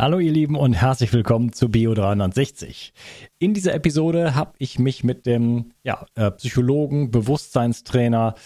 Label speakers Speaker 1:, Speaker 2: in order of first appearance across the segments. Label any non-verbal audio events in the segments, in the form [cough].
Speaker 1: Hallo ihr Lieben und herzlich willkommen zu Bio360. In dieser Episode habe ich mich mit dem ja, äh, Psychologen, Bewusstseinstrainer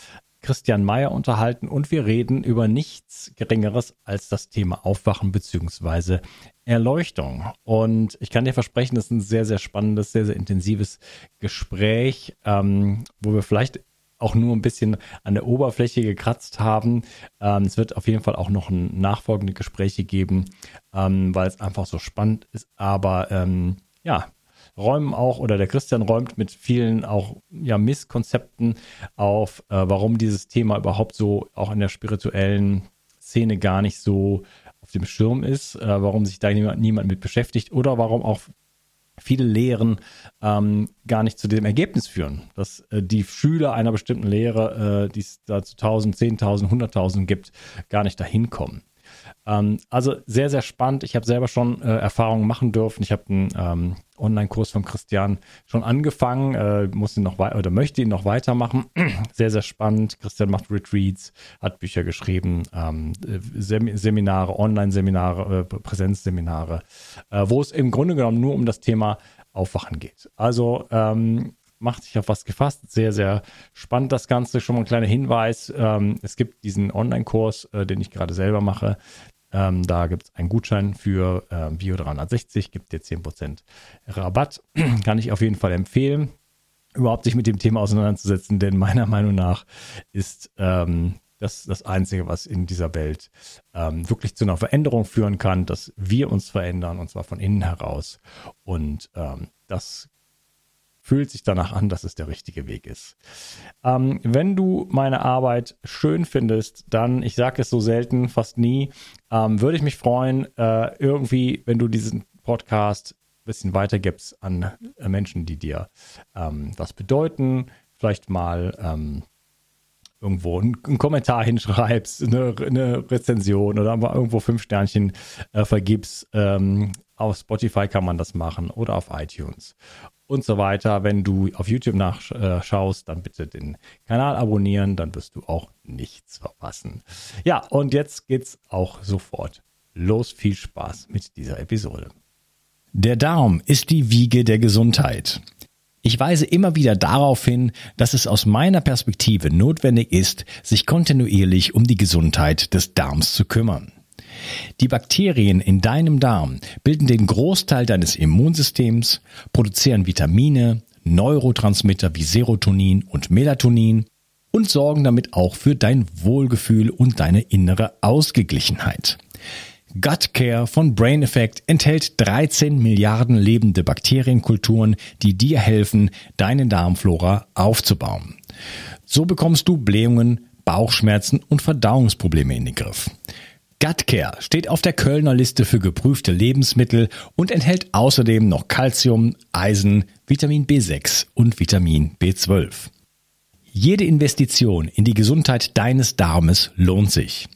Speaker 1: Christian Mayer unterhalten und wir reden über nichts Geringeres als das Thema Aufwachen bzw. Erleuchtung. Und ich kann dir versprechen, das ist ein sehr, sehr spannendes, sehr, sehr intensives Gespräch, ähm, wo wir vielleicht auch nur ein bisschen an der Oberfläche gekratzt haben. Ähm, es wird auf jeden Fall auch noch ein nachfolgende Gespräche geben, ähm, weil es einfach so spannend ist. Aber ähm, ja, räumen auch oder der Christian räumt mit vielen auch ja Misskonzepten auf, äh, warum dieses Thema überhaupt so auch in der spirituellen Szene gar nicht so auf dem Schirm ist, äh, warum sich da niemand, niemand mit beschäftigt oder warum auch viele Lehren ähm, gar nicht zu dem Ergebnis führen, dass äh, die Schüler einer bestimmten Lehre, äh, die es da zu 1000, 10.000, 100.000 gibt, gar nicht dahin kommen. Ähm, also sehr, sehr spannend. Ich habe selber schon äh, Erfahrungen machen dürfen. Ich habe einen ähm, Online-Kurs von Christian schon angefangen, äh, muss ihn noch oder möchte ihn noch weitermachen. [clears throat] sehr, sehr spannend. Christian macht Retreats, hat Bücher geschrieben, ähm, Sem Seminare, Online-Seminare, äh, Präsenzseminare, äh, wo es im Grunde genommen nur um das Thema Aufwachen geht. Also ähm, macht sich auf was gefasst. Sehr, sehr spannend das Ganze. Schon mal ein kleiner Hinweis. Ähm, es gibt diesen Online-Kurs, äh, den ich gerade selber mache. Ähm, da gibt es einen Gutschein für äh, Bio 360, gibt dir 10% Rabatt. [clears throat] Kann ich auf jeden Fall empfehlen, überhaupt sich mit dem Thema auseinanderzusetzen, denn meiner Meinung nach ist ähm, das das Einzige, was in dieser Welt ähm, wirklich zu einer Veränderung führen kann, dass wir uns verändern und zwar von innen heraus. Und ähm, das fühlt sich danach an, dass es der richtige Weg ist. Ähm, wenn du meine Arbeit schön findest, dann, ich sage es so selten, fast nie, ähm, würde ich mich freuen, äh, irgendwie, wenn du diesen Podcast ein bisschen weitergibst an äh, Menschen, die dir ähm, was bedeuten, vielleicht mal ähm, irgendwo einen, Kommentar hinschreibst, eine, eine, Rezension oder irgendwo fünf Sternchen äh, vergibst. Ähm, auf Spotify kann man das machen oder auf iTunes und so weiter. Wenn du auf YouTube nachschaust, dann bitte den Kanal abonnieren, dann wirst du auch nichts verpassen. Ja, und jetzt geht's auch sofort los. Viel Spaß mit dieser Episode.
Speaker 2: Der Darm ist die Wiege der Gesundheit. Ich weise immer wieder darauf hin, dass es aus meiner Perspektive notwendig ist, sich kontinuierlich um die Gesundheit des Darms zu kümmern. Die Bakterien in deinem Darm bilden den Großteil deines Immunsystems, produzieren Vitamine, Neurotransmitter wie Serotonin und Melatonin und sorgen damit auch für dein Wohlgefühl und deine innere Ausgeglichenheit. Gut Care von Brain Effect enthält 13 Milliarden lebende Bakterienkulturen, die dir helfen, deine Darmflora aufzubauen. So bekommst du Blähungen, Bauchschmerzen und Verdauungsprobleme in den Griff. Gutcare steht auf der Kölner Liste für geprüfte Lebensmittel und enthält außerdem noch Calcium, Eisen, Vitamin B6 und Vitamin B12. Jede Investition in die Gesundheit deines Darmes lohnt sich.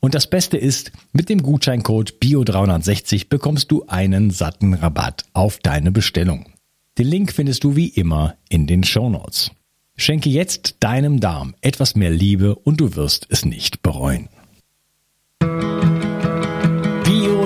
Speaker 2: Und das Beste ist, mit dem Gutscheincode BIO360 bekommst du einen satten Rabatt auf deine Bestellung. Den Link findest du wie immer in den Show Notes. Schenke jetzt deinem Darm etwas mehr Liebe und du wirst es nicht bereuen.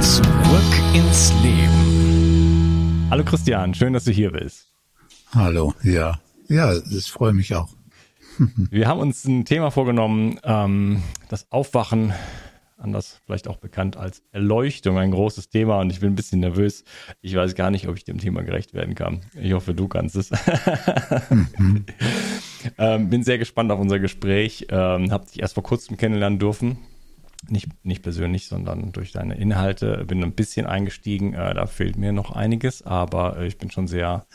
Speaker 3: Zurück ins Leben.
Speaker 1: Hallo Christian, schön, dass du hier bist.
Speaker 4: Hallo, ja. Ja, das freue mich auch. [laughs]
Speaker 1: Wir haben uns ein Thema vorgenommen, ähm, das Aufwachen anders vielleicht auch bekannt als Erleuchtung, ein großes Thema und ich bin ein bisschen nervös. Ich weiß gar nicht, ob ich dem Thema gerecht werden kann. Ich hoffe, du kannst es. mhm. [laughs] ähm, bin sehr gespannt auf unser Gespräch. Ähm, hab dich erst vor kurzem kennenlernen dürfen. Nicht, nicht persönlich, sondern durch deine Inhalte. Bin ein bisschen eingestiegen. Äh, da fehlt mir noch einiges, aber äh, ich bin schon sehr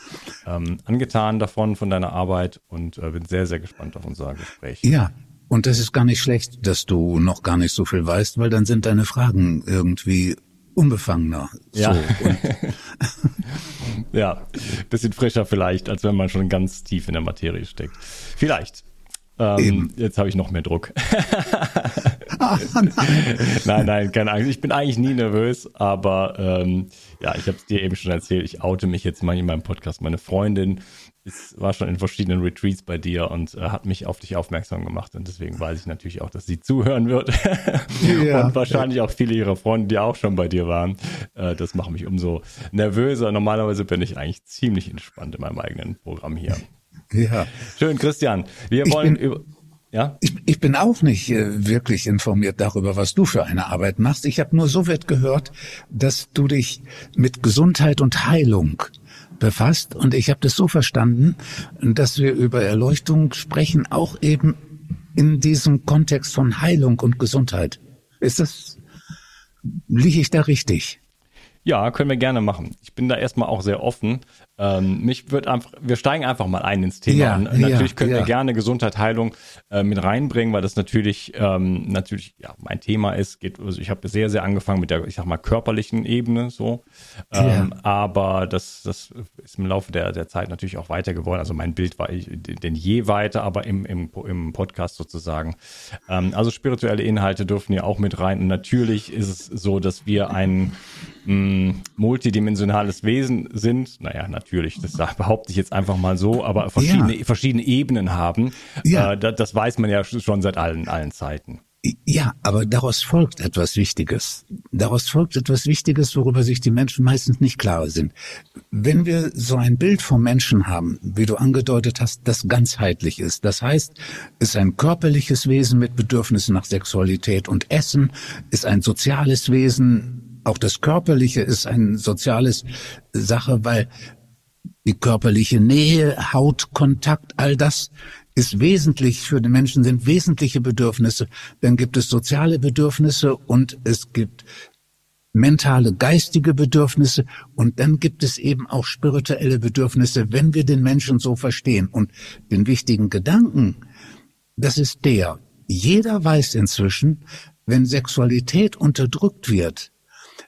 Speaker 1: ähm, angetan davon, von deiner Arbeit und äh, bin sehr, sehr gespannt auf unser Gespräch.
Speaker 4: Ja, und das ist gar nicht schlecht, dass du noch gar nicht so viel weißt, weil dann sind deine Fragen irgendwie unbefangener.
Speaker 1: Ja. So. [laughs] [laughs] ja, bisschen frischer vielleicht, als wenn man schon ganz tief in der Materie steckt. Vielleicht. Ähm, jetzt habe ich noch mehr Druck. [laughs] nein, nein, keine Angst. Ich bin eigentlich nie nervös, aber ähm, ja, ich habe es dir eben schon erzählt. Ich oute mich jetzt mal in meinem Podcast. Meine Freundin ist, war schon in verschiedenen Retreats bei dir und äh, hat mich auf dich aufmerksam gemacht. Und deswegen weiß ich natürlich auch, dass sie zuhören wird. [laughs] Ja, und wahrscheinlich ja. auch viele ihrer Freunde, die auch schon bei dir waren. Äh, das macht mich umso nervöser. Normalerweise bin ich eigentlich ziemlich entspannt in meinem eigenen Programm hier. Ja. Schön, Christian. Wir
Speaker 4: ich
Speaker 1: wollen
Speaker 4: bin, über. Ja? Ich, ich bin auch nicht äh, wirklich informiert darüber, was du für eine Arbeit machst. Ich habe nur so weit gehört, dass du dich mit Gesundheit und Heilung befasst. Und ich habe das so verstanden, dass wir über Erleuchtung sprechen, auch eben in diesem Kontext von Heilung und Gesundheit. Ist das, liege ich da richtig?
Speaker 1: Ja, können wir gerne machen. Ich bin da erstmal auch sehr offen. Ähm, mich wird einfach, wir steigen einfach mal ein ins Thema. Ja, natürlich ja, können ja. wir gerne Gesundheit, Heilung äh, mit reinbringen, weil das natürlich, ähm, natürlich ja, mein Thema ist. Geht, also ich habe sehr, sehr angefangen mit der, ich sag mal, körperlichen Ebene so. Ähm, aber das, das ist im Laufe der, der Zeit natürlich auch weiter geworden. Also mein Bild war denn je weiter, aber im, im, im Podcast sozusagen. Ähm, also spirituelle Inhalte dürfen ja auch mit rein. Und natürlich ist es so, dass wir ein mh, mm, multidimensionales Wesen sind. Naja, natürlich natürlich, das behaupte ich jetzt einfach mal so, aber verschiedene, ja. verschiedene Ebenen haben, ja. Äh, das, das, weiß man ja schon seit allen, allen Zeiten.
Speaker 4: Ja, aber daraus folgt etwas Wichtiges. Daraus folgt etwas Wichtiges, worüber sich die Menschen meistens nicht klar sind. Wenn wir so ein Bild vom Menschen haben, wie du angedeutet hast, das ganzheitlich ist, das heißt, ist ein körperliches Wesen mit Bedürfnissen nach Sexualität und Essen, ist ein soziales Wesen, auch das Körperliche ist ein soziales Sache, weil die körperliche Nähe, Hautkontakt, all das ist wesentlich für den Menschen, sind wesentliche Bedürfnisse. Dann gibt es soziale Bedürfnisse und es gibt mentale, geistige Bedürfnisse und dann gibt es eben auch spirituelle Bedürfnisse, wenn wir den Menschen so verstehen. Und den wichtigen Gedanken, das ist der, jeder weiß inzwischen, wenn Sexualität unterdrückt wird,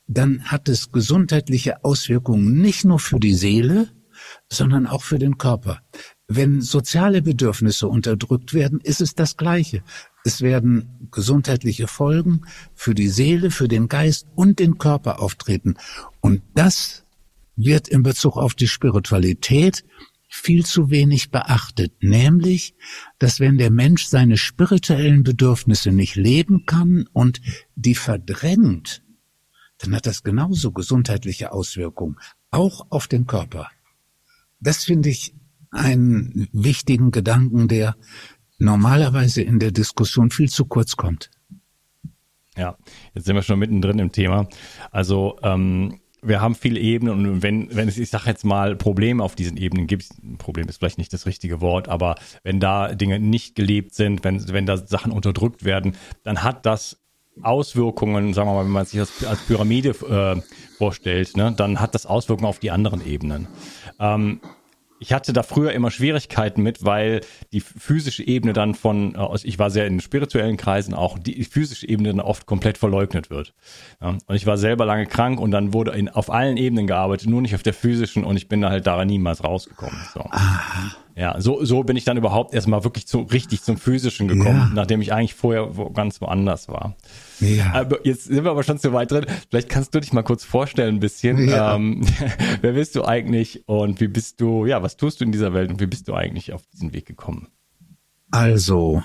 Speaker 4: dann hat es gesundheitliche Auswirkungen nicht nur für die Seele, sondern auch für den Körper. Wenn soziale Bedürfnisse unterdrückt werden, ist es das Gleiche. Es werden gesundheitliche Folgen für die Seele, für den Geist und den Körper auftreten. Und das wird in Bezug auf die Spiritualität viel zu wenig beachtet, nämlich, dass wenn der Mensch seine spirituellen Bedürfnisse nicht leben kann und die verdrängt, dann hat das genauso gesundheitliche Auswirkungen, auch auf den Körper. Das finde ich einen wichtigen Gedanken, der normalerweise in der Diskussion viel zu kurz kommt.
Speaker 1: Ja, jetzt sind wir schon mittendrin im Thema. Also ähm, wir haben viele Ebenen und wenn, wenn es, ich sage jetzt mal, Probleme auf diesen Ebenen gibt, Problem ist vielleicht nicht das richtige Wort, aber wenn da Dinge nicht gelebt sind, wenn, wenn da Sachen unterdrückt werden, dann hat das Auswirkungen, sagen wir mal, wenn man sich das als Pyramide äh, vorstellt, ne, dann hat das Auswirkungen auf die anderen Ebenen. Ähm, ich hatte da früher immer Schwierigkeiten mit, weil die physische Ebene dann von, äh, ich war sehr in spirituellen Kreisen auch, die physische Ebene dann oft komplett verleugnet wird. Und ich war selber lange krank und dann wurde in, auf allen Ebenen gearbeitet, nur nicht auf der physischen und ich bin da halt daran niemals rausgekommen. So. Aha. Ja, so, so bin ich dann überhaupt erstmal wirklich zu, richtig zum Physischen gekommen, ja. nachdem ich eigentlich vorher wo, ganz woanders war. Ja. Aber jetzt sind wir aber schon zu weit drin. Vielleicht kannst du dich mal kurz vorstellen ein bisschen. Ja. Ähm, [laughs] wer bist du eigentlich und wie bist du, ja, was tust du in dieser Welt und wie bist du eigentlich auf diesen Weg gekommen?
Speaker 4: Also,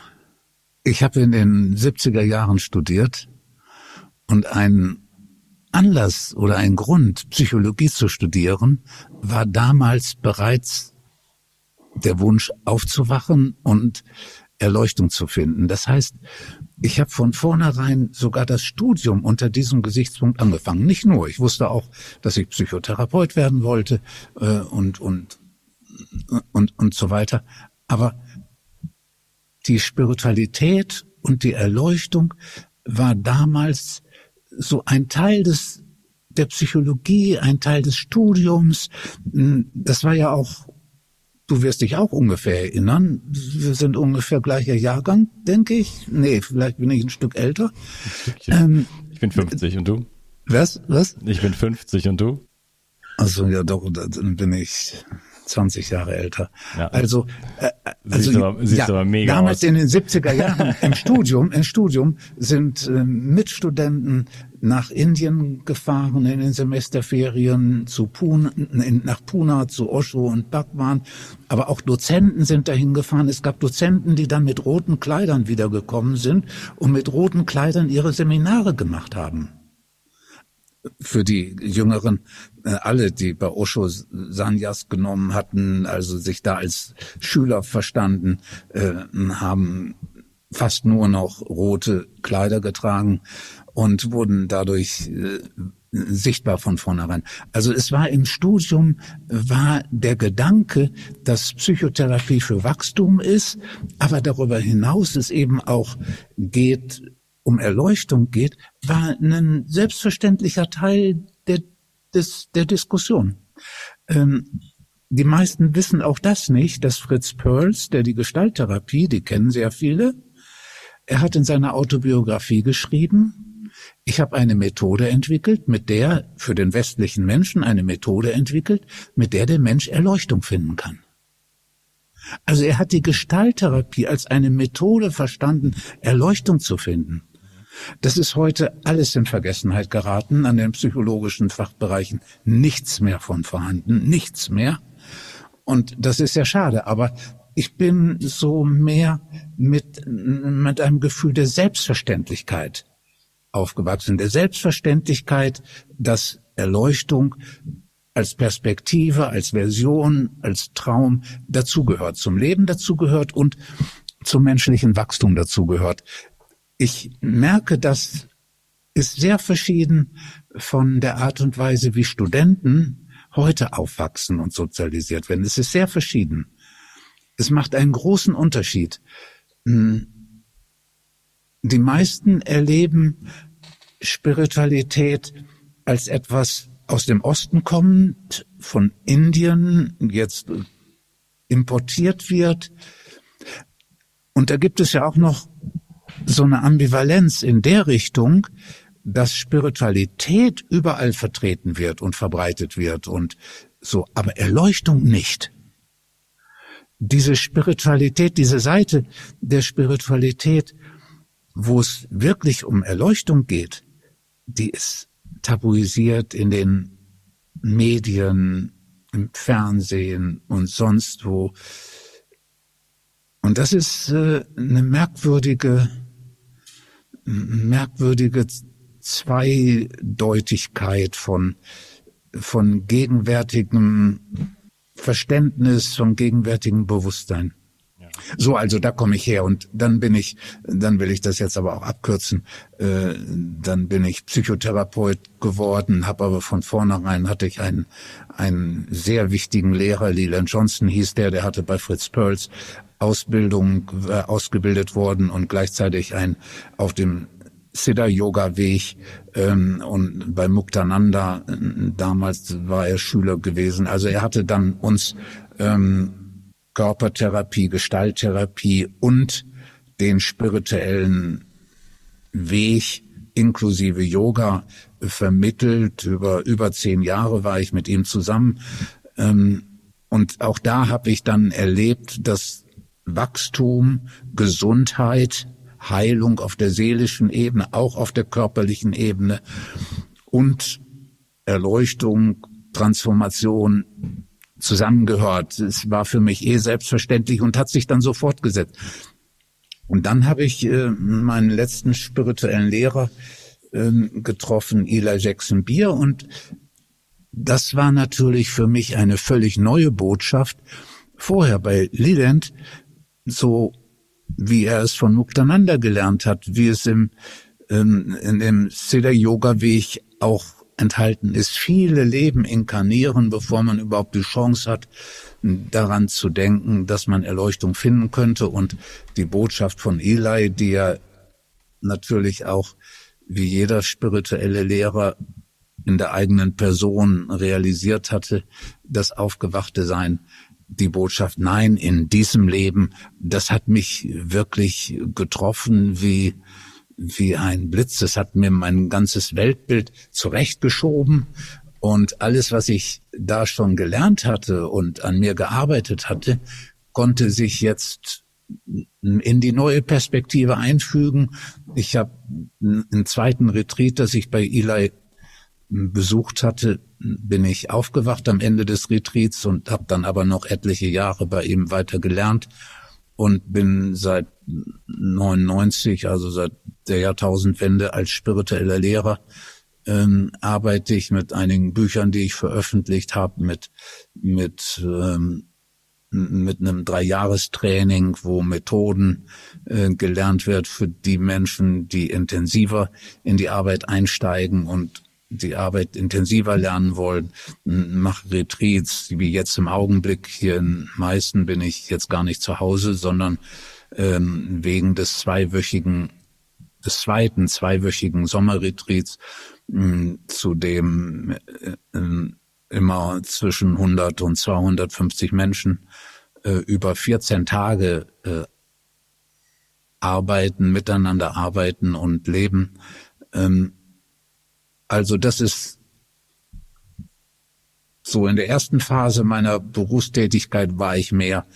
Speaker 4: ich habe in den 70er Jahren studiert und ein Anlass oder ein Grund, Psychologie zu studieren, war damals bereits der Wunsch aufzuwachen und Erleuchtung zu finden. Das heißt, ich habe von vornherein sogar das Studium unter diesem Gesichtspunkt angefangen. Nicht nur, ich wusste auch, dass ich Psychotherapeut werden wollte äh, und, und, und, und so weiter. Aber die Spiritualität und die Erleuchtung war damals so ein Teil des der Psychologie, ein Teil des Studiums. Das war ja auch Du wirst dich auch ungefähr erinnern. Wir sind ungefähr gleicher Jahrgang, denke ich. Nee, vielleicht bin ich ein Stück älter.
Speaker 1: Ähm, ich bin 50 und du?
Speaker 4: Was? Was?
Speaker 1: Ich bin 50 und du?
Speaker 4: Also ja, doch, dann bin ich 20 Jahre älter. Ja. Also,
Speaker 1: äh, also siehst aber, siehst ja, aber mega
Speaker 4: damals
Speaker 1: aus.
Speaker 4: in den 70er Jahren im Studium, im Studium sind äh, Mitstudenten nach Indien gefahren in den Semesterferien zu Pune, in, nach Pune, zu Osho und Bhagwan. Aber auch Dozenten sind dahin gefahren. Es gab Dozenten, die dann mit roten Kleidern wiedergekommen sind und mit roten Kleidern ihre Seminare gemacht haben für die Jüngeren, äh, alle, die bei Osho Sanyas genommen hatten, also sich da als Schüler verstanden, äh, haben fast nur noch rote Kleider getragen und wurden dadurch äh, sichtbar von vornherein. Also es war im Studium, war der Gedanke, dass Psychotherapie für Wachstum ist, aber darüber hinaus es eben auch geht, um Erleuchtung geht, war ein selbstverständlicher Teil der, des, der Diskussion. Ähm, die meisten wissen auch das nicht, dass Fritz Perls, der die Gestalttherapie, die kennen sehr viele, er hat in seiner Autobiografie geschrieben, ich habe eine Methode entwickelt, mit der für den westlichen Menschen eine Methode entwickelt, mit der der Mensch Erleuchtung finden kann. Also er hat die Gestalttherapie als eine Methode verstanden, Erleuchtung zu finden. Das ist heute alles in Vergessenheit geraten, an den psychologischen Fachbereichen nichts mehr von vorhanden, nichts mehr. Und das ist ja schade, aber ich bin so mehr mit, mit einem Gefühl der Selbstverständlichkeit aufgewachsen, der Selbstverständlichkeit, dass Erleuchtung als Perspektive, als Version, als Traum dazugehört, zum Leben dazugehört und zum menschlichen Wachstum dazugehört ich merke, das ist sehr verschieden von der Art und Weise, wie Studenten heute aufwachsen und sozialisiert werden. Es ist sehr verschieden. Es macht einen großen Unterschied. Hm. Die meisten erleben Spiritualität als etwas aus dem Osten kommend, von Indien jetzt importiert wird. Und da gibt es ja auch noch so eine Ambivalenz in der Richtung, dass Spiritualität überall vertreten wird und verbreitet wird und so, aber Erleuchtung nicht. Diese Spiritualität, diese Seite der Spiritualität, wo es wirklich um Erleuchtung geht, die ist tabuisiert in den Medien, im Fernsehen und sonst wo. Und das ist äh, eine merkwürdige merkwürdige Zweideutigkeit von, von gegenwärtigem Verständnis, von gegenwärtigem Bewusstsein. So, also da komme ich her und dann bin ich, dann will ich das jetzt aber auch abkürzen, äh, dann bin ich Psychotherapeut geworden, habe aber von vornherein hatte ich einen, einen sehr wichtigen Lehrer, Leland Johnson hieß der, der hatte bei Fritz Perls Ausbildung äh, ausgebildet worden und gleichzeitig ein auf dem Siddha-Yoga-Weg ähm, und bei Muktananda, äh, damals war er Schüler gewesen. Also er hatte dann uns ähm, Körpertherapie, Gestalttherapie und den spirituellen Weg inklusive Yoga vermittelt. Über über zehn Jahre war ich mit ihm zusammen. Ähm, und auch da habe ich dann erlebt, dass Wachstum, Gesundheit, Heilung auf der seelischen Ebene, auch auf der körperlichen Ebene und Erleuchtung, Transformation zusammengehört. Es war für mich eh selbstverständlich und hat sich dann so fortgesetzt. Und dann habe ich äh, meinen letzten spirituellen Lehrer äh, getroffen, Eli Jackson Beer, und das war natürlich für mich eine völlig neue Botschaft. Vorher bei Leland so wie er es von Muktananda gelernt hat, wie es im, ähm, in dem Siddha-Yoga-Weg auch enthalten ist. Viele Leben inkarnieren, bevor man überhaupt die Chance hat, daran zu denken, dass man Erleuchtung finden könnte. Und die Botschaft von Eli, die er natürlich auch wie jeder spirituelle Lehrer in der eigenen Person realisiert hatte, das aufgewachte Sein die Botschaft Nein in diesem Leben, das hat mich wirklich getroffen wie, wie ein Blitz. Es hat mir mein ganzes Weltbild zurechtgeschoben und alles, was ich da schon gelernt hatte und an mir gearbeitet hatte, konnte sich jetzt in die neue Perspektive einfügen. Ich habe einen zweiten Retreat, das ich bei Eli besucht hatte, bin ich aufgewacht am Ende des Retreats und habe dann aber noch etliche Jahre bei ihm weiter gelernt und bin seit 99, also seit der Jahrtausendwende als spiritueller Lehrer ähm, arbeite ich mit einigen Büchern, die ich veröffentlicht habe, mit mit ähm, mit einem Dreijahrestraining, wo Methoden äh, gelernt wird für die Menschen, die intensiver in die Arbeit einsteigen und die Arbeit intensiver lernen wollen, mache Retreats, wie jetzt im Augenblick hier in Meißen bin ich jetzt gar nicht zu Hause, sondern ähm, wegen des zweiwöchigen, des zweiten zweiwöchigen Sommerretreats, zu dem äh, äh, immer zwischen 100 und 250 Menschen äh, über 14 Tage äh, arbeiten, miteinander arbeiten und leben. Ähm, also das ist so in der ersten Phase meiner Berufstätigkeit war ich mehr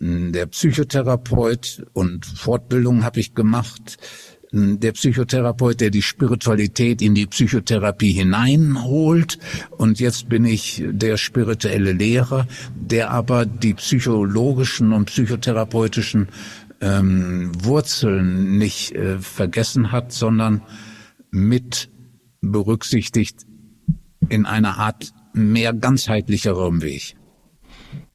Speaker 4: hm, der Psychotherapeut und Fortbildung habe ich gemacht. Hm, der Psychotherapeut, der die Spiritualität in die Psychotherapie hineinholt. Und jetzt bin ich der spirituelle Lehrer, der aber die psychologischen und psychotherapeutischen ähm, Wurzeln nicht äh, vergessen hat, sondern mit berücksichtigt in einer Art mehr ganzheitlicherem Weg.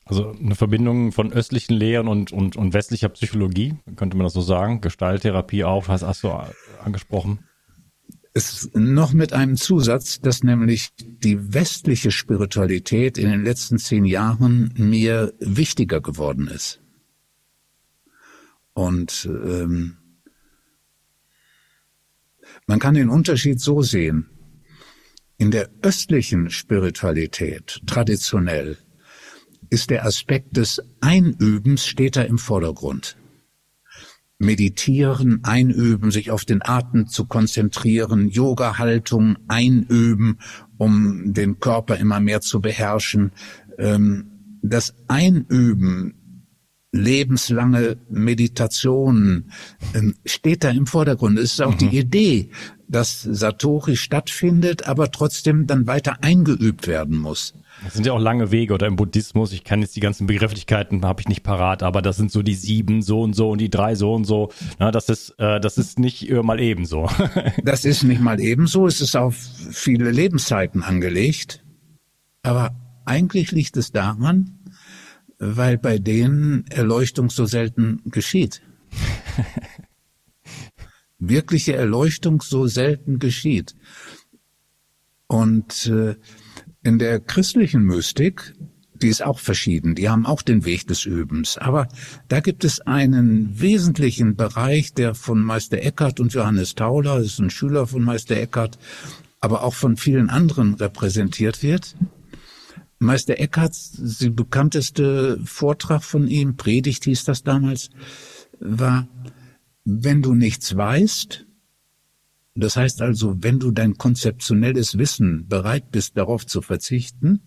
Speaker 1: Also eine Verbindung von östlichen Lehren und, und, und westlicher Psychologie, könnte man das so sagen. Gestalttherapie auch, hast, hast du angesprochen.
Speaker 4: Es noch mit einem Zusatz, dass nämlich die westliche Spiritualität in den letzten zehn Jahren mir wichtiger geworden ist. Und ähm, man kann den Unterschied so sehen. In der östlichen Spiritualität, traditionell, ist der Aspekt des Einübens steht da im Vordergrund. Meditieren, einüben, sich auf den Atem zu konzentrieren, Yoga-Haltung einüben, um den Körper immer mehr zu beherrschen. Ähm, das Einüben lebenslange Meditation ähm, steht da im Vordergrund. Es ist auch mhm. die Idee, dass Satori stattfindet, aber trotzdem dann weiter eingeübt werden muss.
Speaker 1: Das sind ja auch lange Wege oder im Buddhismus. Ich kann jetzt die ganzen Begrifflichkeiten habe ich nicht parat, aber das sind so die sieben so und so und die drei so und so. Na, das ist äh, das ist nicht mal ebenso. [laughs]
Speaker 4: das ist nicht mal ebenso. Es ist auf viele Lebenszeiten angelegt. Aber eigentlich liegt es daran, weil bei denen Erleuchtung so selten geschieht. [laughs] Wirkliche Erleuchtung so selten geschieht. Und äh, in der christlichen Mystik, die ist auch verschieden, die haben auch den Weg des Übens. Aber da gibt es einen wesentlichen Bereich, der von Meister Eckhart und Johannes Tauler, das ist ein Schüler von Meister Eckhart, aber auch von vielen anderen repräsentiert wird. Meister Eckharts, die bekannteste Vortrag von ihm, Predigt hieß das damals, war, wenn du nichts weißt, das heißt also, wenn du dein konzeptionelles Wissen bereit bist, darauf zu verzichten,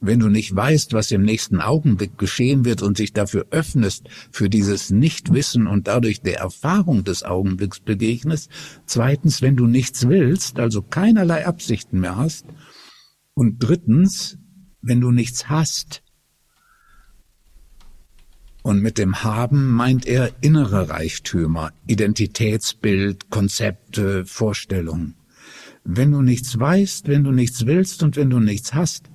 Speaker 4: wenn du nicht weißt, was im nächsten Augenblick geschehen wird und dich dafür öffnest, für dieses Nichtwissen und dadurch der Erfahrung des Augenblicks begegnest, zweitens, wenn du nichts willst, also keinerlei Absichten mehr hast, und drittens, wenn du nichts hast. Und mit dem Haben meint er innere Reichtümer, Identitätsbild, Konzepte, Vorstellungen. Wenn du nichts weißt, wenn du nichts willst und wenn du nichts hast,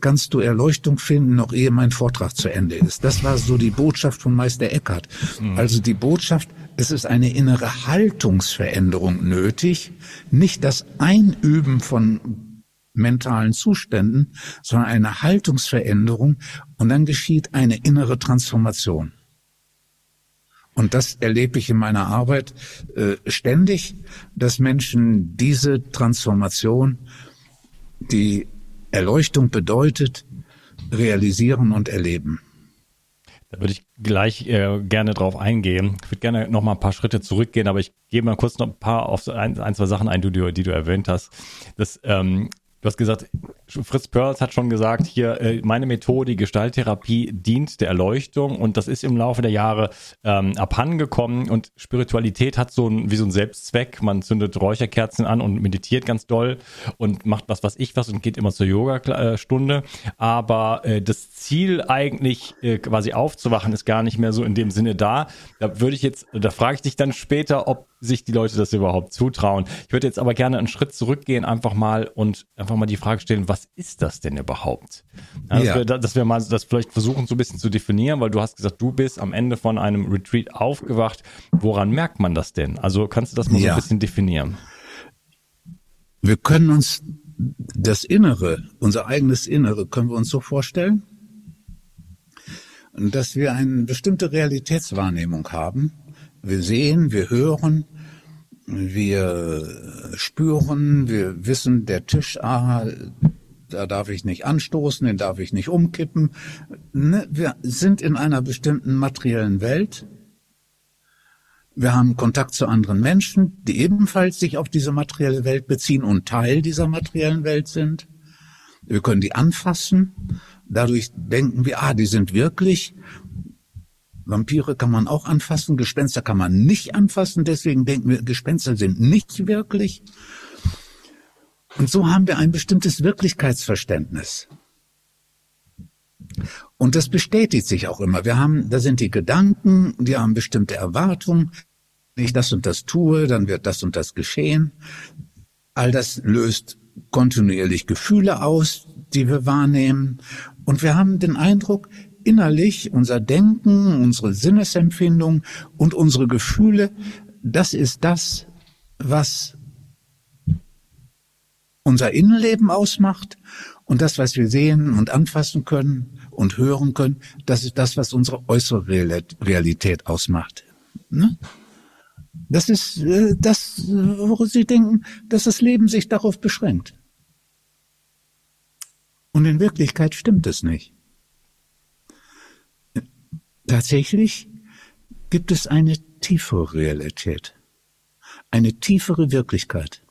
Speaker 4: kannst du Erleuchtung finden, noch ehe mein Vortrag zu Ende ist. Das war so die Botschaft von Meister Eckhart. Mhm. Also die Botschaft, es ist eine innere Haltungsveränderung nötig, nicht das Einüben von mentalen Zuständen, sondern eine Haltungsveränderung und dann geschieht eine innere Transformation. Und das erlebe ich in meiner Arbeit äh, ständig, dass Menschen diese Transformation, die Erleuchtung bedeutet, realisieren und erleben.
Speaker 1: Da würde ich gleich äh, gerne drauf eingehen. Ich würde gerne noch mal ein paar Schritte zurückgehen, aber ich gebe mal kurz noch ein paar auf ein, ein zwei Sachen ein, die du, die du erwähnt hast. Das ähm, Du hast gesagt, Fritz Perls hat schon gesagt, hier äh, meine Methode, Gestalttherapie dient der Erleuchtung und das ist im Laufe der Jahre ähm, abhandengekommen und Spiritualität hat so ein, wie so ein Selbstzweck. Man zündet Räucherkerzen an und meditiert ganz doll und macht was, was ich was und geht immer zur Yoga-Stunde. Aber äh, das Ziel eigentlich äh, quasi aufzuwachen ist gar nicht mehr so in dem Sinne da. Da würde ich jetzt, da frage ich dich dann später, ob sich die Leute das überhaupt zutrauen. Ich würde jetzt aber gerne einen Schritt zurückgehen, einfach mal und einfach mal die Frage stellen, was ist das denn überhaupt? Ja, dass, ja. wir, dass wir mal das vielleicht versuchen, so ein bisschen zu definieren, weil du hast gesagt, du bist am Ende von einem Retreat aufgewacht. Woran merkt man das denn? Also kannst du das mal ja. so ein bisschen definieren?
Speaker 4: Wir können uns das Innere, unser eigenes Innere, können wir uns so vorstellen, dass wir eine bestimmte Realitätswahrnehmung haben, wir sehen, wir hören, wir spüren, wir wissen, der Tisch, ah, da darf ich nicht anstoßen, den darf ich nicht umkippen. Ne, wir sind in einer bestimmten materiellen Welt. Wir haben Kontakt zu anderen Menschen, die ebenfalls sich auf diese materielle Welt beziehen und Teil dieser materiellen Welt sind. Wir können die anfassen. Dadurch denken wir, ah, die sind wirklich. Vampire kann man auch anfassen, Gespenster kann man nicht anfassen, deswegen denken wir, Gespenster sind nicht wirklich. Und so haben wir ein bestimmtes Wirklichkeitsverständnis. Und das bestätigt sich auch immer. Wir haben, da sind die Gedanken, die haben bestimmte Erwartungen. Wenn ich das und das tue, dann wird das und das geschehen. All das löst kontinuierlich Gefühle aus, die wir wahrnehmen. Und wir haben den Eindruck, innerlich, unser Denken, unsere Sinnesempfindung und unsere Gefühle, das ist das, was unser Innenleben ausmacht und das, was wir sehen und anfassen können und hören können, das ist das, was unsere äußere Realität ausmacht. Ne? Das ist äh, das, worum Sie denken, dass das Leben sich darauf beschränkt. Und in Wirklichkeit stimmt es nicht. Tatsächlich gibt es eine tiefere Realität, eine tiefere Wirklichkeit.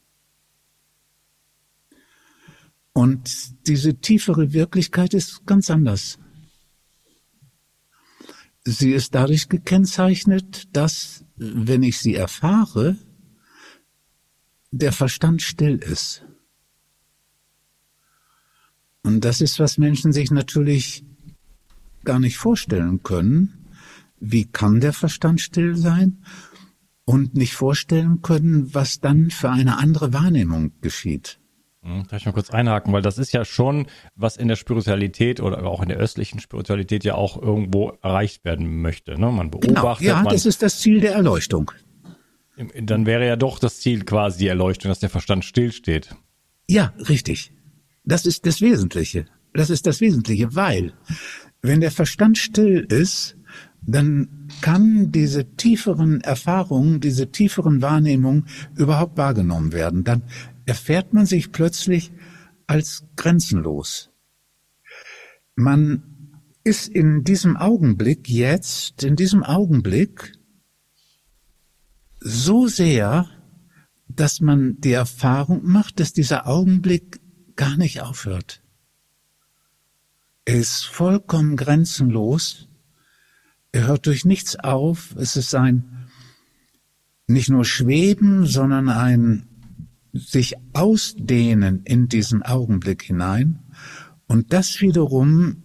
Speaker 4: Und diese tiefere Wirklichkeit ist ganz anders. Sie ist dadurch gekennzeichnet, dass, wenn ich sie erfahre, der Verstand still ist. Und das ist, was Menschen sich natürlich gar nicht vorstellen können, wie kann der Verstand still sein und nicht vorstellen können, was dann für eine andere Wahrnehmung geschieht.
Speaker 1: Hm, darf ich mal kurz einhaken, weil das ist ja schon, was in der Spiritualität oder auch in der östlichen Spiritualität ja auch irgendwo erreicht werden möchte. Ne? Man genau, beobachtet.
Speaker 4: Genau, ja,
Speaker 1: man,
Speaker 4: das ist das Ziel der Erleuchtung.
Speaker 1: Dann wäre ja doch das Ziel quasi die Erleuchtung, dass der Verstand stillsteht.
Speaker 4: Ja, richtig. Das ist das Wesentliche. Das ist das Wesentliche, weil wenn der Verstand still ist, dann kann diese tieferen Erfahrungen, diese tieferen Wahrnehmungen überhaupt wahrgenommen werden. Dann erfährt man sich plötzlich als grenzenlos. Man ist in diesem Augenblick jetzt, in diesem Augenblick so sehr, dass man die Erfahrung macht, dass dieser Augenblick gar nicht aufhört. Er ist vollkommen grenzenlos. Er hört durch nichts auf. Es ist ein nicht nur Schweben, sondern ein sich ausdehnen in diesen Augenblick hinein. Und das wiederum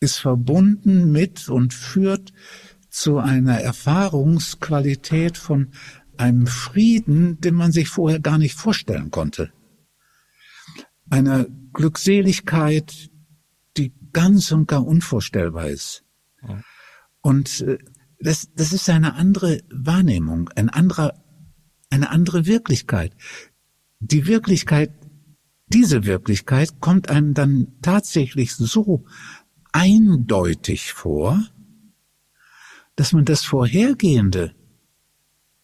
Speaker 4: ist verbunden mit und führt zu einer Erfahrungsqualität von einem Frieden, den man sich vorher gar nicht vorstellen konnte. Eine Glückseligkeit, ganz und gar unvorstellbar ist. Ja. Und äh, das, das ist eine andere Wahrnehmung, ein anderer, eine andere Wirklichkeit. Die Wirklichkeit, diese Wirklichkeit kommt einem dann tatsächlich so eindeutig vor, dass man das Vorhergehende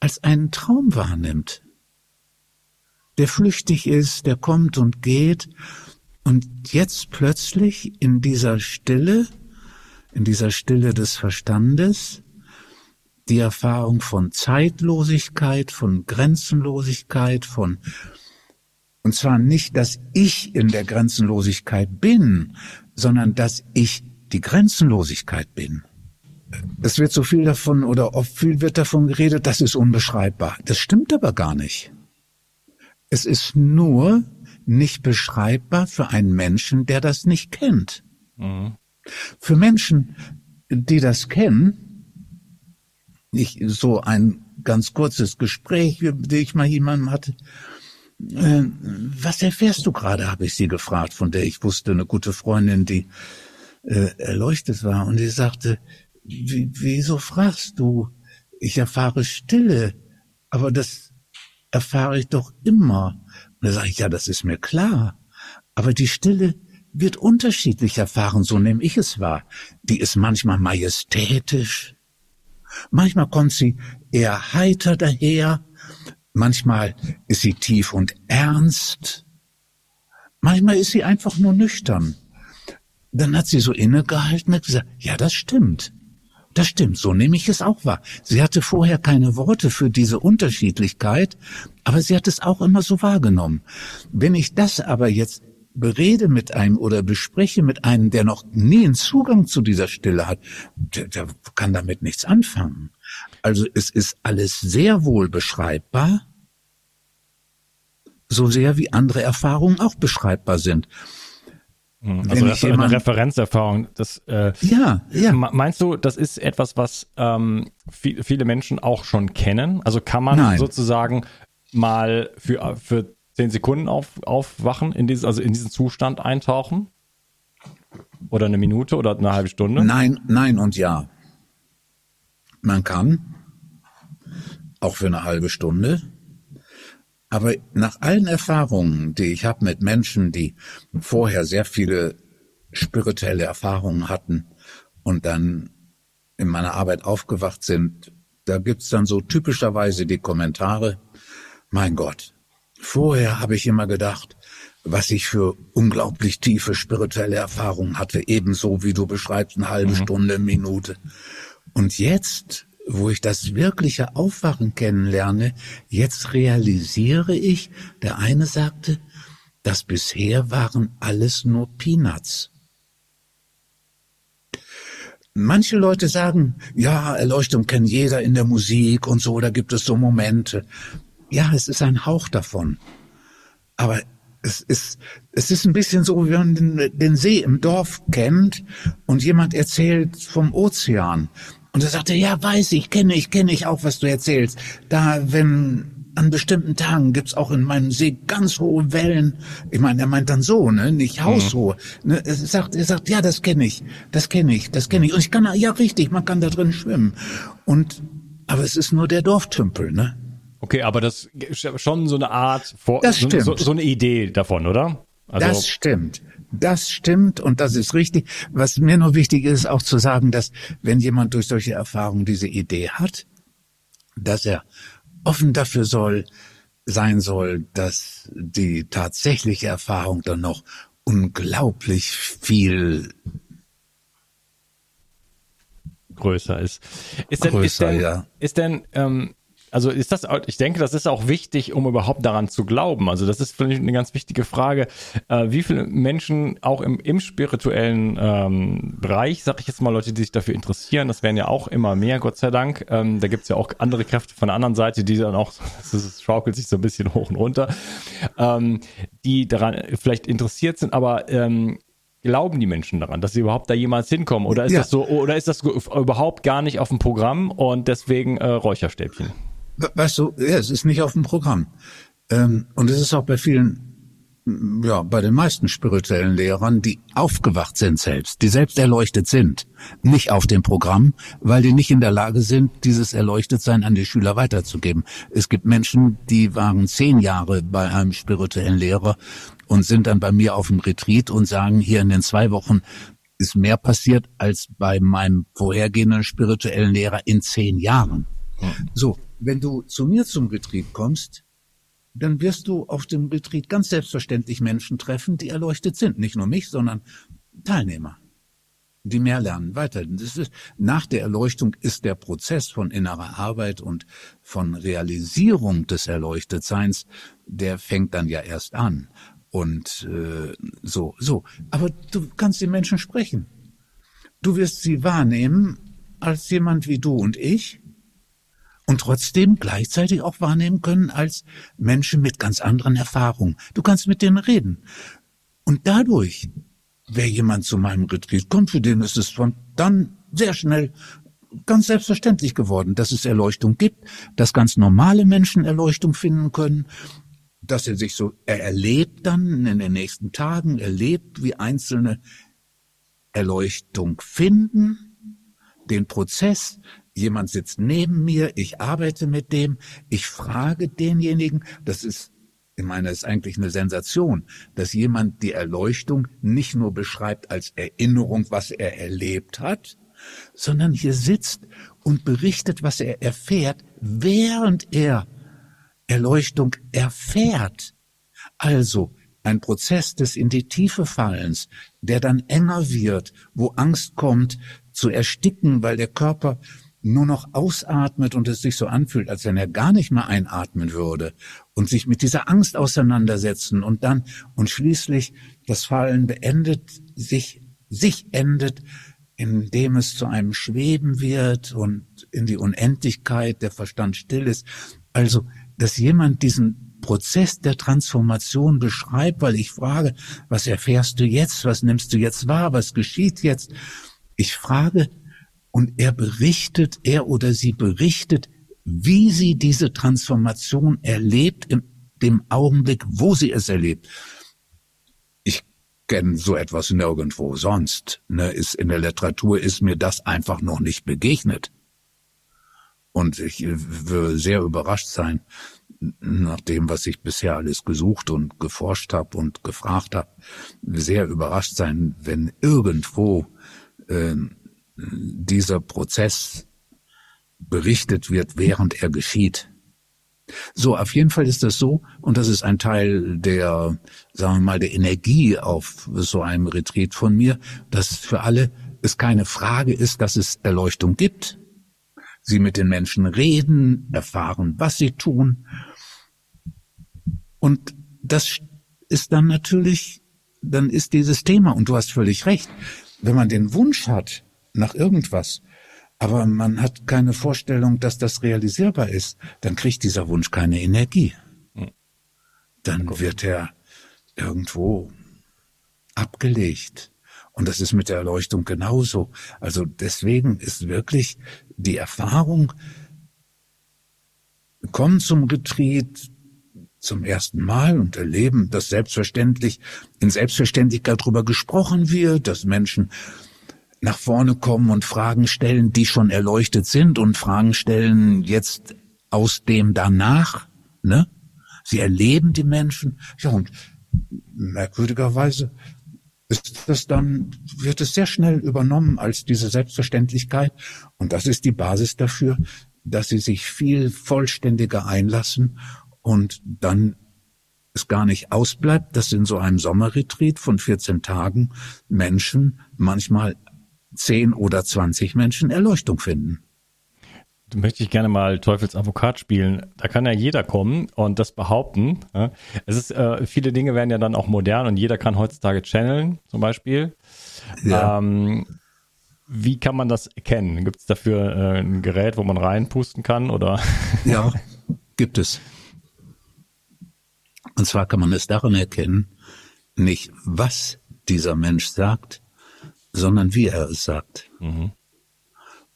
Speaker 4: als einen Traum wahrnimmt, der flüchtig ist, der kommt und geht und jetzt plötzlich in dieser Stille in dieser Stille des Verstandes, die Erfahrung von Zeitlosigkeit, von Grenzenlosigkeit, von und zwar nicht, dass ich in der Grenzenlosigkeit bin, sondern dass ich die Grenzenlosigkeit bin. Es wird so viel davon oder oft viel wird davon geredet, das ist unbeschreibbar. Das stimmt aber gar nicht. Es ist nur nicht beschreibbar für einen Menschen, der das nicht kennt. Mhm. Für Menschen, die das kennen, ich, so ein ganz kurzes Gespräch, das ich mal jemandem hatte, äh, was erfährst du gerade, habe ich sie gefragt, von der ich wusste, eine gute Freundin, die äh, erleuchtet war. Und sie sagte, wieso fragst du? Ich erfahre Stille, aber das erfahre ich doch immer. Und da sage ich, ja, das ist mir klar. Aber die Stille wird unterschiedlich erfahren, so nehme ich es wahr. Die ist manchmal majestätisch, manchmal kommt sie eher heiter daher, Manchmal ist sie tief und ernst. Manchmal ist sie einfach nur nüchtern. Dann hat sie so innegehalten und gesagt, ja, das stimmt. Das stimmt, so nehme ich es auch wahr. Sie hatte vorher keine Worte für diese Unterschiedlichkeit, aber sie hat es auch immer so wahrgenommen. Wenn ich das aber jetzt berede mit einem oder bespreche mit einem, der noch nie einen Zugang zu dieser Stille hat, der, der kann damit nichts anfangen. Also es ist alles sehr wohl beschreibbar, so sehr wie andere Erfahrungen auch beschreibbar sind.
Speaker 1: Hm, also das ist eine Referenzerfahrung. Das, äh, ja, ja. Meinst du, das ist etwas, was ähm, viel, viele Menschen auch schon kennen? Also kann man Nein. sozusagen mal für, für zehn Sekunden auf, aufwachen, in dieses, also in diesen Zustand eintauchen? Oder eine Minute oder eine halbe Stunde?
Speaker 4: Nein, nein und ja. Man kann, auch für eine halbe Stunde, aber nach allen Erfahrungen, die ich habe mit Menschen, die vorher sehr viele spirituelle Erfahrungen hatten und dann in meiner Arbeit aufgewacht sind, da gibt's dann so typischerweise die Kommentare, mein Gott, vorher habe ich immer gedacht, was ich für unglaublich tiefe spirituelle Erfahrungen hatte, ebenso wie du beschreibst, eine halbe mhm. Stunde, Minute. Und jetzt wo ich das wirkliche Aufwachen kennenlerne, jetzt realisiere ich, der eine sagte, das bisher waren alles nur Peanuts. Manche Leute sagen, ja, Erleuchtung kennt jeder in der Musik und so, da gibt es so Momente. Ja, es ist ein Hauch davon. Aber es ist, es ist ein bisschen so, wie man den, den See im Dorf kennt und jemand erzählt vom Ozean. Und er sagte, ja, weiß ich, kenne ich, kenne ich auch, was du erzählst. Da, wenn an bestimmten Tagen gibt's auch in meinem See ganz hohe Wellen. Ich meine, er meint dann so, ne, nicht haushohe. Mhm. Ne, er sagt, er sagt, ja, das kenne ich, das kenne ich, das kenne ich. Und ich kann, ja, richtig, man kann da drin schwimmen. Und, aber es ist nur der Dorftümpel, ne?
Speaker 1: Okay, aber das ist schon so eine Art, vor,
Speaker 4: das stimmt.
Speaker 1: So, so eine Idee davon, oder?
Speaker 4: Also, das stimmt. Das stimmt und das ist richtig. Was mir nur wichtig ist, auch zu sagen, dass wenn jemand durch solche Erfahrungen diese Idee hat, dass er offen dafür soll, sein soll, dass die tatsächliche Erfahrung dann noch unglaublich viel
Speaker 1: größer ist. Ist denn, größer, ist denn, ja. ist denn ähm, also ist das, ich denke, das ist auch wichtig, um überhaupt daran zu glauben. Also das ist vielleicht eine ganz wichtige Frage, äh, wie viele Menschen auch im, im spirituellen ähm, Bereich, sag ich jetzt mal, Leute, die sich dafür interessieren, das werden ja auch immer mehr, Gott sei Dank. Ähm, da gibt's ja auch andere Kräfte von der anderen Seite, die dann auch, [laughs] das schaukelt sich so ein bisschen hoch und runter, ähm, die daran vielleicht interessiert sind, aber ähm, glauben die Menschen daran, dass sie überhaupt da jemals hinkommen? Oder ist ja. das so, oder ist das überhaupt gar nicht auf dem Programm und deswegen äh, Räucherstäbchen?
Speaker 4: Weißt du, ja, es ist nicht auf dem Programm. Ähm, und es ist auch bei vielen, ja, bei den meisten spirituellen Lehrern, die aufgewacht sind selbst, die selbst erleuchtet sind, nicht auf dem Programm, weil die nicht in der Lage sind, dieses Erleuchtetsein an die Schüler weiterzugeben. Es gibt Menschen, die waren zehn Jahre bei einem spirituellen Lehrer und sind dann bei mir auf dem Retreat und sagen, hier in den zwei Wochen ist mehr passiert als bei meinem vorhergehenden spirituellen Lehrer in zehn Jahren. So, wenn du zu mir zum Betrieb kommst, dann wirst du auf dem Betrieb ganz selbstverständlich Menschen treffen, die erleuchtet sind. Nicht nur mich, sondern Teilnehmer. die mehr lernen, weiter. Ist, nach der Erleuchtung ist der Prozess von innerer Arbeit und von Realisierung des Erleuchtetseins, der fängt dann ja erst an. Und äh, so, so. Aber du kannst die Menschen sprechen. Du wirst sie wahrnehmen als jemand wie du und ich und trotzdem gleichzeitig auch wahrnehmen können als Menschen mit ganz anderen Erfahrungen. Du kannst mit denen reden. Und dadurch wer jemand zu meinem Retreat kommt, für den ist es von dann sehr schnell ganz selbstverständlich geworden, dass es Erleuchtung gibt, dass ganz normale Menschen Erleuchtung finden können, dass er sich so, er erlebt dann in den nächsten Tagen, erlebt, wie einzelne Erleuchtung finden, den Prozess, jemand sitzt neben mir, ich arbeite mit dem, ich frage denjenigen, das ist ich meine, es ist eigentlich eine Sensation, dass jemand die Erleuchtung nicht nur beschreibt als Erinnerung, was er erlebt hat, sondern hier sitzt und berichtet, was er erfährt, während er Erleuchtung erfährt. Also ein Prozess des in die Tiefe Fallens, der dann enger wird, wo Angst kommt zu ersticken, weil der Körper nur noch ausatmet und es sich so anfühlt, als wenn er gar nicht mehr einatmen würde und sich mit dieser Angst auseinandersetzen und dann und schließlich das Fallen beendet, sich, sich endet, indem es zu einem Schweben wird und in die Unendlichkeit der Verstand still ist. Also, dass jemand diesen Prozess der Transformation beschreibt, weil ich frage, was erfährst du jetzt, was nimmst du jetzt wahr, was geschieht jetzt? Ich frage, und er berichtet, er oder sie berichtet, wie sie diese Transformation erlebt, in dem Augenblick, wo sie es erlebt. Ich kenne so etwas nirgendwo sonst. Ne, ist in der Literatur ist mir das einfach noch nicht begegnet. Und ich würde sehr überrascht sein, nach dem, was ich bisher alles gesucht und geforscht habe und gefragt habe, sehr überrascht sein, wenn irgendwo äh, dieser Prozess berichtet wird, während er geschieht. So, auf jeden Fall ist das so, und das ist ein Teil der, sagen wir mal, der Energie auf so einem Retreat von mir, dass für alle es keine Frage ist, dass es Erleuchtung gibt. Sie mit den Menschen reden, erfahren, was sie tun. Und das ist dann natürlich, dann ist dieses Thema, und du hast völlig recht, wenn man den Wunsch hat, nach irgendwas, aber man hat keine Vorstellung, dass das realisierbar ist, dann kriegt dieser Wunsch keine Energie. Hm. Dann wird er irgendwo abgelegt. Und das ist mit der Erleuchtung genauso. Also deswegen ist wirklich die Erfahrung, kommen zum Retreat zum ersten Mal und erleben, dass selbstverständlich in Selbstverständlichkeit darüber gesprochen wird, dass Menschen nach vorne kommen und Fragen stellen, die schon erleuchtet sind und Fragen stellen jetzt aus dem danach, ne? Sie erleben die Menschen, ja, und merkwürdigerweise ist das dann, wird es sehr schnell übernommen als diese Selbstverständlichkeit. Und das ist die Basis dafür, dass sie sich viel vollständiger einlassen und dann es gar nicht ausbleibt, dass in so einem Sommerretreat von 14 Tagen Menschen manchmal zehn oder zwanzig Menschen Erleuchtung finden.
Speaker 1: Da möchte ich gerne mal Teufels Advokat spielen. Da kann ja jeder kommen und das behaupten. Es ist, äh, viele Dinge werden ja dann auch modern und jeder kann heutzutage channeln, zum Beispiel. Ja. Ähm, wie kann man das erkennen? Gibt es dafür äh, ein Gerät, wo man reinpusten kann oder? [laughs]
Speaker 4: Ja, gibt es. Und zwar kann man es daran erkennen, nicht was dieser Mensch sagt, sondern wie er es sagt. Mhm.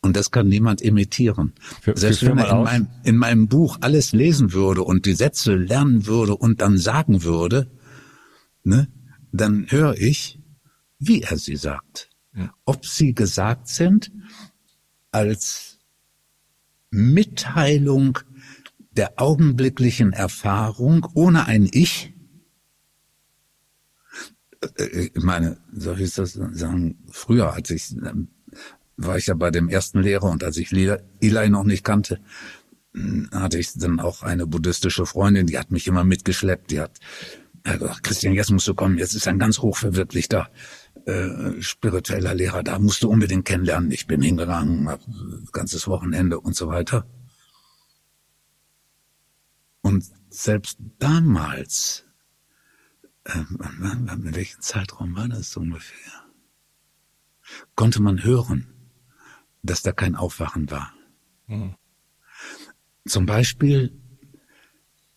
Speaker 4: Und das kann niemand imitieren. Für, Selbst wenn er in meinem, in meinem Buch alles lesen würde und die Sätze lernen würde und dann sagen würde, ne, dann höre ich, wie er sie sagt. Ja. Ob sie gesagt sind als Mitteilung der augenblicklichen Erfahrung ohne ein Ich ich meine, soll ich das sagen, früher, als ich, ähm, war ich ja bei dem ersten Lehrer und als ich Eli noch nicht kannte, hm, hatte ich dann auch eine buddhistische Freundin, die hat mich immer mitgeschleppt, die hat gesagt, Christian, jetzt musst du kommen, jetzt ist ein ganz hochverwirklichter äh, spiritueller Lehrer, da musst du unbedingt kennenlernen. Ich bin hingegangen, hab ganzes Wochenende und so weiter. Und selbst damals, äh, in welchem Zeitraum war das ungefähr, konnte man hören, dass da kein Aufwachen war. Mhm. Zum Beispiel,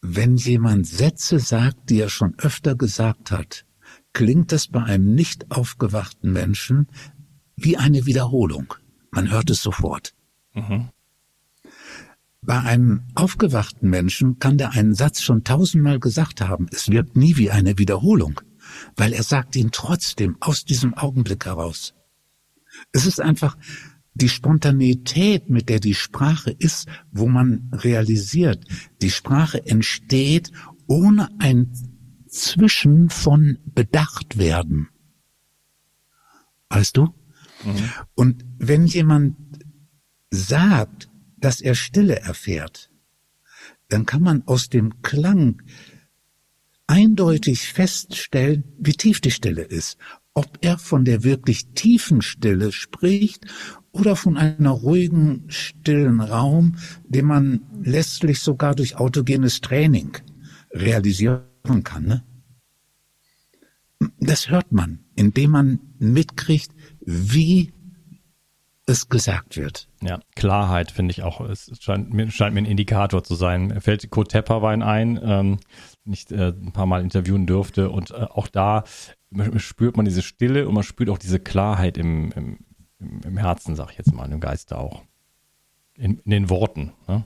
Speaker 4: wenn jemand Sätze sagt, die er schon öfter gesagt hat, klingt es bei einem nicht aufgewachten Menschen wie eine Wiederholung. Man hört es sofort. Mhm. Bei einem aufgewachten Menschen kann der einen Satz schon tausendmal gesagt haben. Es wirkt nie wie eine Wiederholung, weil er sagt ihn trotzdem aus diesem Augenblick heraus. Es ist einfach die Spontaneität, mit der die Sprache ist, wo man realisiert, die Sprache entsteht ohne ein Zwischen von bedacht werden. Weißt du? Mhm. Und wenn jemand sagt, dass er Stille erfährt, dann kann man aus dem Klang eindeutig feststellen, wie tief die Stille ist. Ob er von der wirklich tiefen Stille spricht oder von einer ruhigen, stillen Raum, den man letztlich sogar durch autogenes Training realisieren kann. Ne? Das hört man, indem man mitkriegt, wie es gesagt wird.
Speaker 5: Ja, Klarheit finde ich auch. Es scheint mir, scheint mir ein Indikator zu sein. Fällt Kurt Tepperwein ein, ähm, nicht äh, ein paar Mal interviewen durfte und äh, auch da spürt man diese Stille und man spürt auch diese Klarheit im, im, im Herzen, sag ich jetzt mal, im Geiste auch. In, in den Worten. Ne?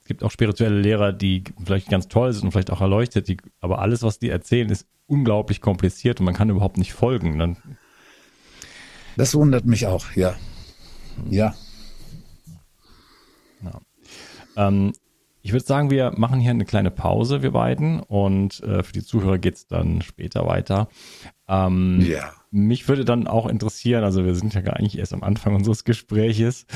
Speaker 5: Es gibt auch spirituelle Lehrer, die vielleicht ganz toll sind und vielleicht auch erleuchtet, die, aber alles, was die erzählen, ist unglaublich kompliziert und man kann überhaupt nicht folgen. Dann
Speaker 4: das wundert mich auch, ja. Ja.
Speaker 5: ja. Ähm, ich würde sagen, wir machen hier eine kleine Pause, wir beiden, und äh, für die Zuhörer geht es dann später weiter. Ähm, ja. Mich würde dann auch interessieren, also wir sind ja gar nicht erst am Anfang unseres Gespräches.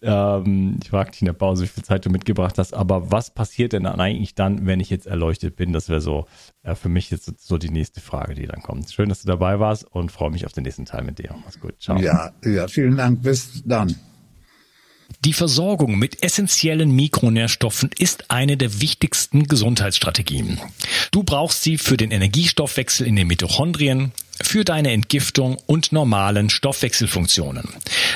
Speaker 5: Ähm, ich fragte dich in der Pause, wie viel Zeit du mitgebracht hast, aber was passiert denn dann eigentlich dann, wenn ich jetzt erleuchtet bin? Das wäre so äh, für mich jetzt so die nächste Frage, die dann kommt. Schön, dass du dabei warst und freue mich auf den nächsten Teil mit dir. Mach's gut.
Speaker 4: Ciao. Ja, ja, vielen Dank. Bis dann.
Speaker 1: Die Versorgung mit essentiellen Mikronährstoffen ist eine der wichtigsten Gesundheitsstrategien. Du brauchst sie für den Energiestoffwechsel in den Mitochondrien, für deine Entgiftung und normalen Stoffwechselfunktionen.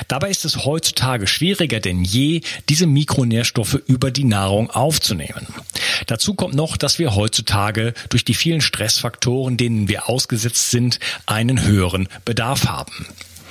Speaker 1: Dabei ist es heutzutage schwieriger denn je, diese Mikronährstoffe über die Nahrung aufzunehmen. Dazu kommt noch, dass wir heutzutage durch die vielen Stressfaktoren, denen wir ausgesetzt sind, einen höheren Bedarf haben.